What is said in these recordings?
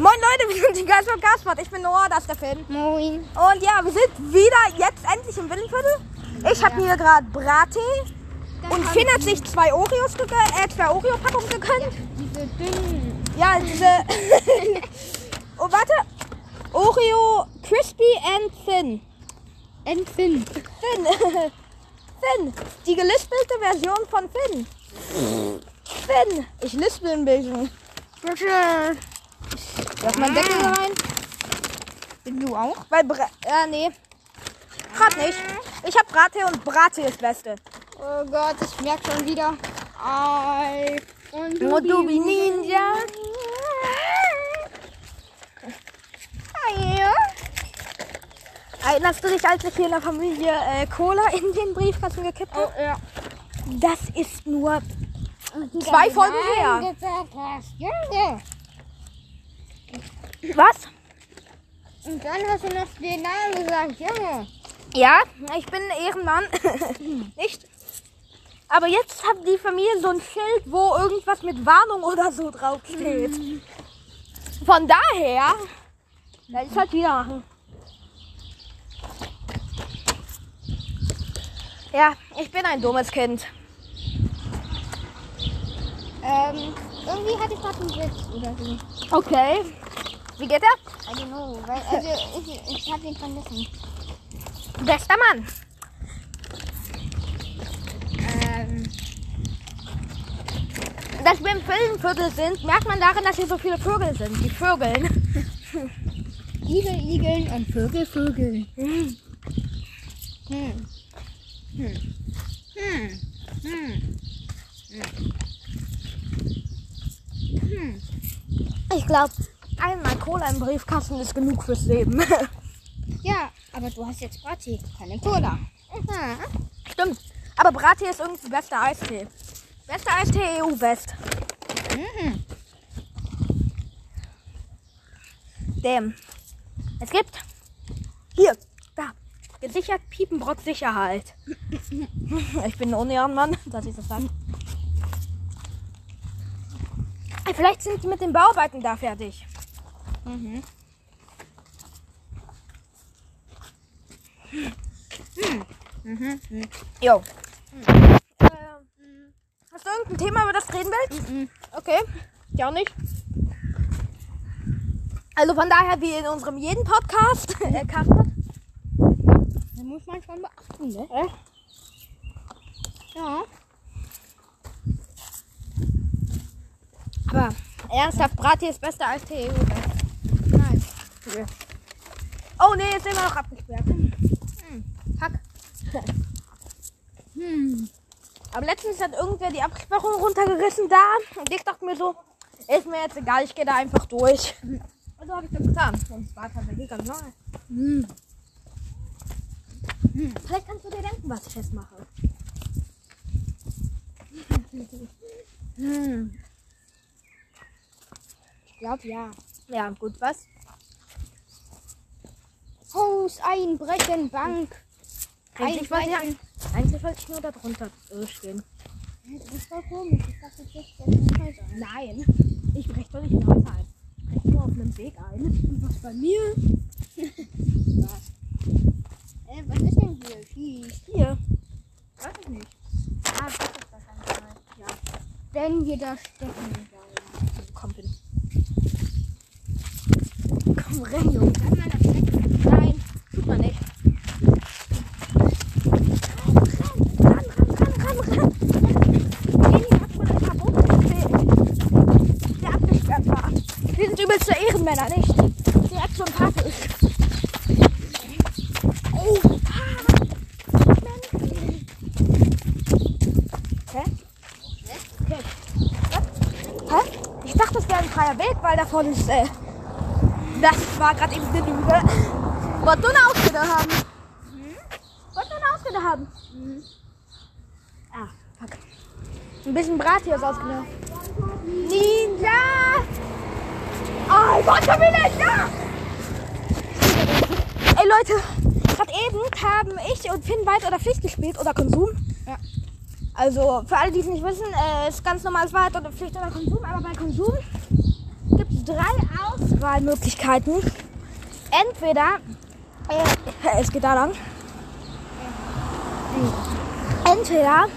Moin Leute, wir sind die Geist von Gaspard. Ich bin Noah, das ist der Finn. Moin. Und ja, wir sind wieder jetzt endlich im Willenviertel. Ich habe mir gerade Brattee und Finn hat sich zwei Oreos gegönnt, äh, zwei Oreo-Packungen gegönnt. Diese dünnen. Ja, diese. oh, warte. Oreo Crispy and Thin. Entfinn. Finn. Finn. Die gelispelte Version von Finn. Finn. Ich lispel ein bisschen. Bitte. Lass mal Deckel rein. Du auch? Weil Bra äh, nee. Grad nicht. Ich hab Brattee und Brattee ist Beste. Oh Gott, ich merke schon wieder. Ei. Und Und du wie Ninja. Ja. Erinnerst du dich, als ich hier in der Familie äh, Cola in den Briefkasten gekippt habe? Oh, ja. Das ist nur zwei Folgen her. gesagt hast. Junge. Was? Und dann hast du noch den Namen gesagt, Junge. Ja, ich bin ein Ehrenmann. Nicht? Aber jetzt hat die Familie so ein Schild, wo irgendwas mit Warnung oder so draufsteht. Von daher, werde ich halt wieder machen. Ja, ich bin ein dummes Kind. Ähm, irgendwie hatte ich gerade einen Witz oder so. Okay. Wie geht er? I don't know. Weil, also, ich, ich habe ihn vergessen. Bester Mann. Ähm, Dass wir im Filmviertel sind, merkt man daran, dass hier so viele Vögel sind. Die Vögeln. Igel, Igeln und Vögel, Vögel. Hm. Hm. Hm. Hm. Hm. Hm. Ich glaube, einmal Cola im Briefkasten ist genug fürs Leben. Ja, aber du hast jetzt Brattee, keine Cola. Aha. Stimmt. Aber Brattee ist irgendwie bester Eistee. Bester Eistee EU-West. Mhm. Damn. Es gibt hier, da, gesichert Piepenbrock Sicherheit. Ich bin ein Unehrenmann, dass ich das sage. Vielleicht sind die mit den Bauarbeiten da fertig. Mhm. Jo. Ähm, hast du irgendein Thema, über das du reden willst? Mhm. Okay. Ich auch nicht. Also von daher, wie in unserem jeden Podcast, äh, Kasper. Da muss man schon beachten, ne? Äh, Ja. aber ernsthaft, Brattee ist bester als TU. Oh nee, jetzt sind wir noch abgesperrt. Hack. Hm. Aber letztens hat irgendwer die Absperrung runtergerissen da. Und ich dachte mir so, ist mir jetzt egal, ich gehe da einfach durch. Also habe ich das getan. Und es war tatsächlich ganz neu. Hm. Vielleicht kannst du dir denken, was ich jetzt mache. Hm. Ich glaube ja. Ja, gut, was? Haus einbrechen, Bank. Eigentlich wollte, ich, eigentlich wollte ich nur da drunter äh, stehen. Das voll komisch. Ich dachte, du brichst jetzt in Häuser ein. Nein, ich breche doch nicht in Häuser ein. Ich breche nur auf einem Weg ein. Und was bei mir? was? Äh, was ist denn hier? Schieß. Hier. Weiß ich nicht. Ah, das ist wahrscheinlich mal. Ja, Wenn wir da stecken sollen. komm hin. Komm rein, Junge. Sag mal, das steckt. Nein, tut man nicht. Ran, ran, ran, ran, ran. Leni hat wohl ein Verbot erzählt, der abgesperrt war. Wir sind übelste Ehrenmänner, nicht? Direkt ein Party. Oh, ah. Hä? Okay. Was? Hä? Ich dachte, das wäre ein freier Weg, weil da vorne ist, äh, das war gerade eben eine Lüge. Wollt du eine Ausrede haben? Wollt du eine Ausrede haben? Ah, fuck. Ein bisschen Brat hier ist ausgenommen. Ninja! Oh, ich wollte schon wieder ja! Ey Leute, gerade eben haben ich und Finn Weit oder Pflicht gespielt oder Konsum. Ja. Also für alle, die es nicht wissen, äh, ist ganz normales Wahrheit oder Pflicht oder Konsum, aber bei Konsum gibt es drei Auswahlmöglichkeiten. Entweder, äh, es geht da lang. Entweder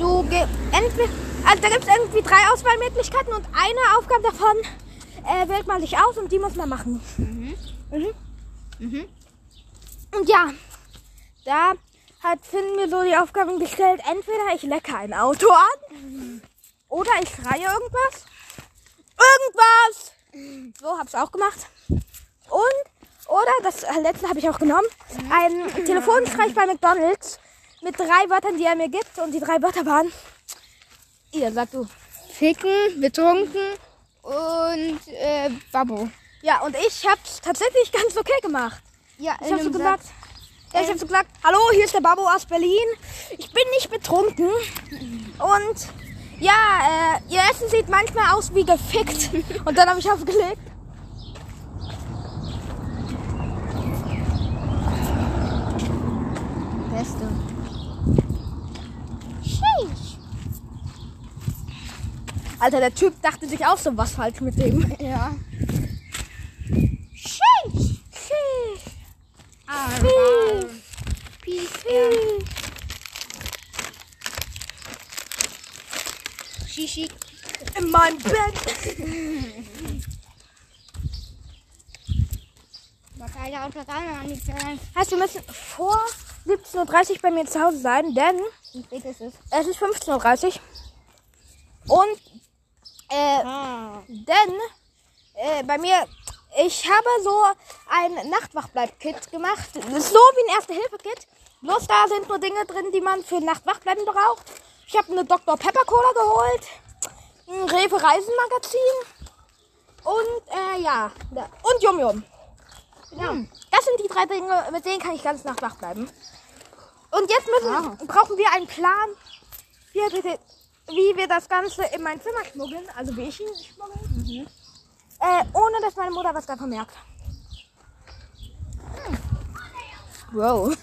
du entweder, also da gibt es irgendwie drei Auswahlmöglichkeiten und eine Aufgabe davon äh, wählt man sich aus und die muss man machen. Mhm. Und ja, da hat Finn mir so die Aufgaben gestellt, entweder ich lecke ein Auto an oder ich schreie irgendwas. Irgendwas! So hab's auch gemacht. Und, oder, das letzte habe ich auch genommen, ein Telefonstreich bei McDonalds mit drei Wörtern, die er mir gibt. Und die drei Wörter waren, ihr, sag du. Ficken, betrunken und äh, Babbo. Ja, und ich hab's tatsächlich ganz okay gemacht. Ja, Ich hab so gesagt, ja, ich hab so gesagt, hallo, hier ist der Babo aus Berlin. Ich bin nicht betrunken. Und ja, äh, ihr Essen sieht manchmal aus wie gefickt. Und dann habe ich aufgelegt. Beste. Alter, der Typ dachte sich auch so, was falsch mit dem. Ja. Sheesh. Ah, Peace. Sheesh. Shishi. In meinem Bett. Heißt, wir müssen vor 17.30 Uhr bei mir zu Hause sein, denn es ist 15.30 Uhr. Und äh, Ah. Denn äh, bei mir, ich habe so ein Nachtwachbleib-Kit gemacht. So wie ein Erste-Hilfe-Kit. Bloß da sind nur Dinge drin, die man für Nachtwachbleiben braucht. Ich habe eine Dr. Pepper Cola geholt. Ein Rewe Reisenmagazin. Und äh, ja. Und Yum Yum. Ja. Das sind die drei Dinge, mit denen kann ich ganz Nacht wach bleiben. Und jetzt müssen, Ah. brauchen wir einen Plan, wie wir, wie wir das Ganze in mein Zimmer schmuggeln. Also wie ich ihn schmuggeln. Äh, ohne dass meine Mutter was davon merkt. Wow.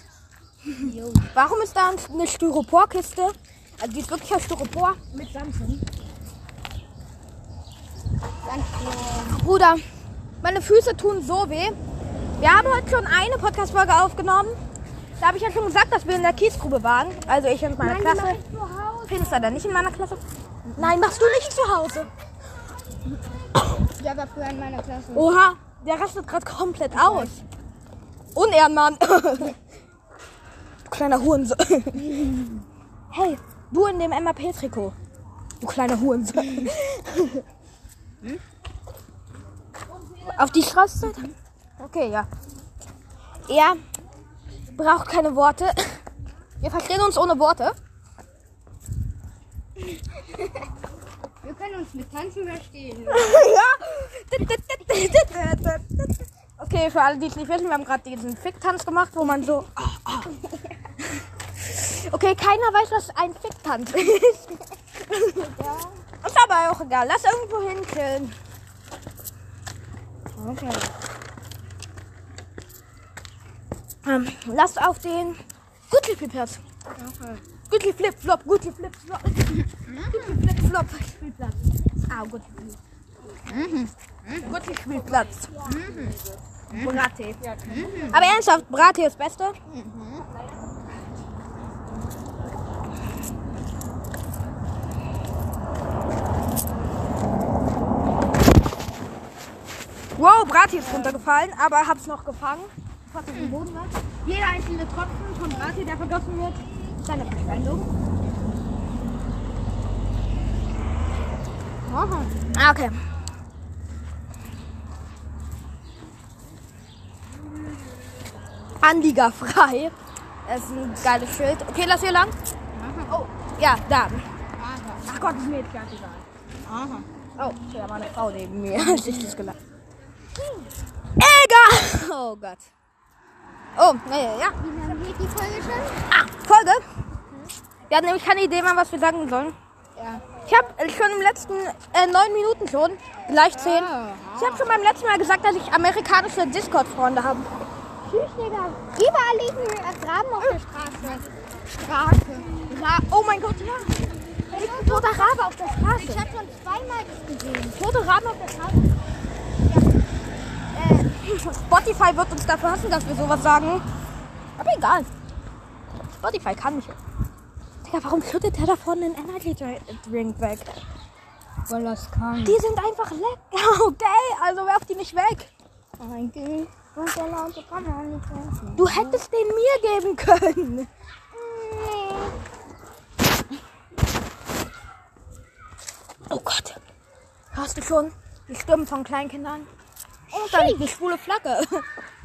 Jo. Warum ist da eine Styroporkiste? Also die ist wirklich aus Styropor mit. Ganz so. Bruder, meine Füße tun so weh. Wir haben heute schon eine Podcast-Folge aufgenommen. Da habe ich ja schon gesagt, dass wir in der Kiesgrube waren. Also ich und meine Klasse. Findest du da nicht in meiner Klasse? Nein, machst du nicht zu Hause. Ich war früher in meiner Klasse. Oha, der rastet gerade komplett aus. Unehrenmann. du kleiner Hurensohn. hey, du in dem MAP-Trikot. Du kleiner Hurensohn. Auf die Straßenzeit? Okay, ja. Er braucht keine Worte. Wir verstehen uns ohne Worte. Wir können uns mit Tanzen verstehen. ja. Okay, für alle, die es nicht wissen, wir haben gerade diesen Ficktanz gemacht, wo man so. Okay, keiner weiß, was ein Ficktanz ist. Ist aber auch egal. Lass irgendwo hin chillen. Okay. Ähm, lass auf den Fliplatz. Okay. Gutli Flip Flop, Gutli Flip Flop. Gutli Flip Flop Spielplatz. Ah, Gutli Flip. Gutli Spielplatz. Brate. Aber ernsthaft, Brate ist das Beste. Wow, Brati ist runtergefallen, aber hab's noch gefangen. Fast auf den Boden war. Jeder einzelne Tropfen von Brati, der vergossen wird, ist eine Verschwendung. Ah, okay. Anlieger frei. Das ist ein geiles Schild. Okay, lass hier lang. Aha. Oh, ja, da. Aha. Ach Gott, ist mir jetzt ganz egal. Aha. Oh, da war eine Frau neben mir, als ich das gelacht Egal! Oh Gott. Oh, nee, ja. Wie lange geht die Folge schon? Ah, Folge. Wir hatten nämlich keine Idee mehr, was wir sagen sollen. Ja. Ich habe schon im letzten äh, neun Minuten schon, gleich zehn. Ah. Ich habe schon beim letzten Mal gesagt, dass ich amerikanische Discord-Freunde habe. Tschüss, Digga. Überall liegen Graben auf der Straße. Straße. Ja, oh mein Gott, ja. liegt ein toter Rabe auf der Straße. Ich habe schon zweimal das gesehen. Tote Raben auf der Straße. Äh, Spotify wird uns dafür hassen, dass wir sowas sagen. Aber egal. Spotify kann mich. Digga, warum schüttet der da vorne den Energy Drink weg? Weil das kann. Die sind einfach lecker. Okay, also werf die nicht weg. Eigentlich. Du hättest den mir geben können. Oh Gott. Hörst du schon? Die Stimmen von Kleinkindern. Und da liegt eine schwule Flagge.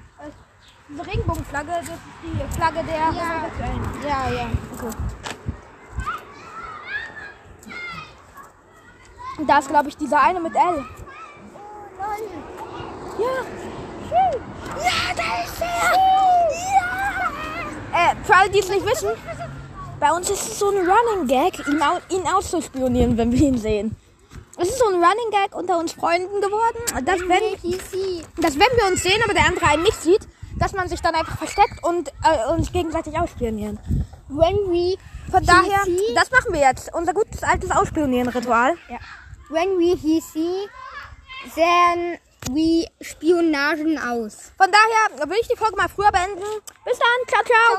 Diese Regenbogenflagge, das ist die Flagge der Homosexuellen. Ja, ja. Und da ist, glaube ich, dieser eine mit L. Oh, Ja. Ja, da ist er. Ja. Äh, für alle, die es nicht wissen, bei uns ist es so ein Running Gag, ihn, au ihn auszuspionieren, wenn wir ihn sehen. Es ist so ein Running Gag unter uns Freunden geworden, dass wenn, dass wenn wir uns sehen, aber der andere einen nicht sieht, dass man sich dann einfach versteckt und äh, uns gegenseitig ausspionieren. When we Von daher, see- das machen wir jetzt. Unser gutes altes Ausspionieren-Ritual. when we he see, then we spionagen aus. Von daher will ich die Folge mal früher beenden. Bis dann. Ciao, ciao.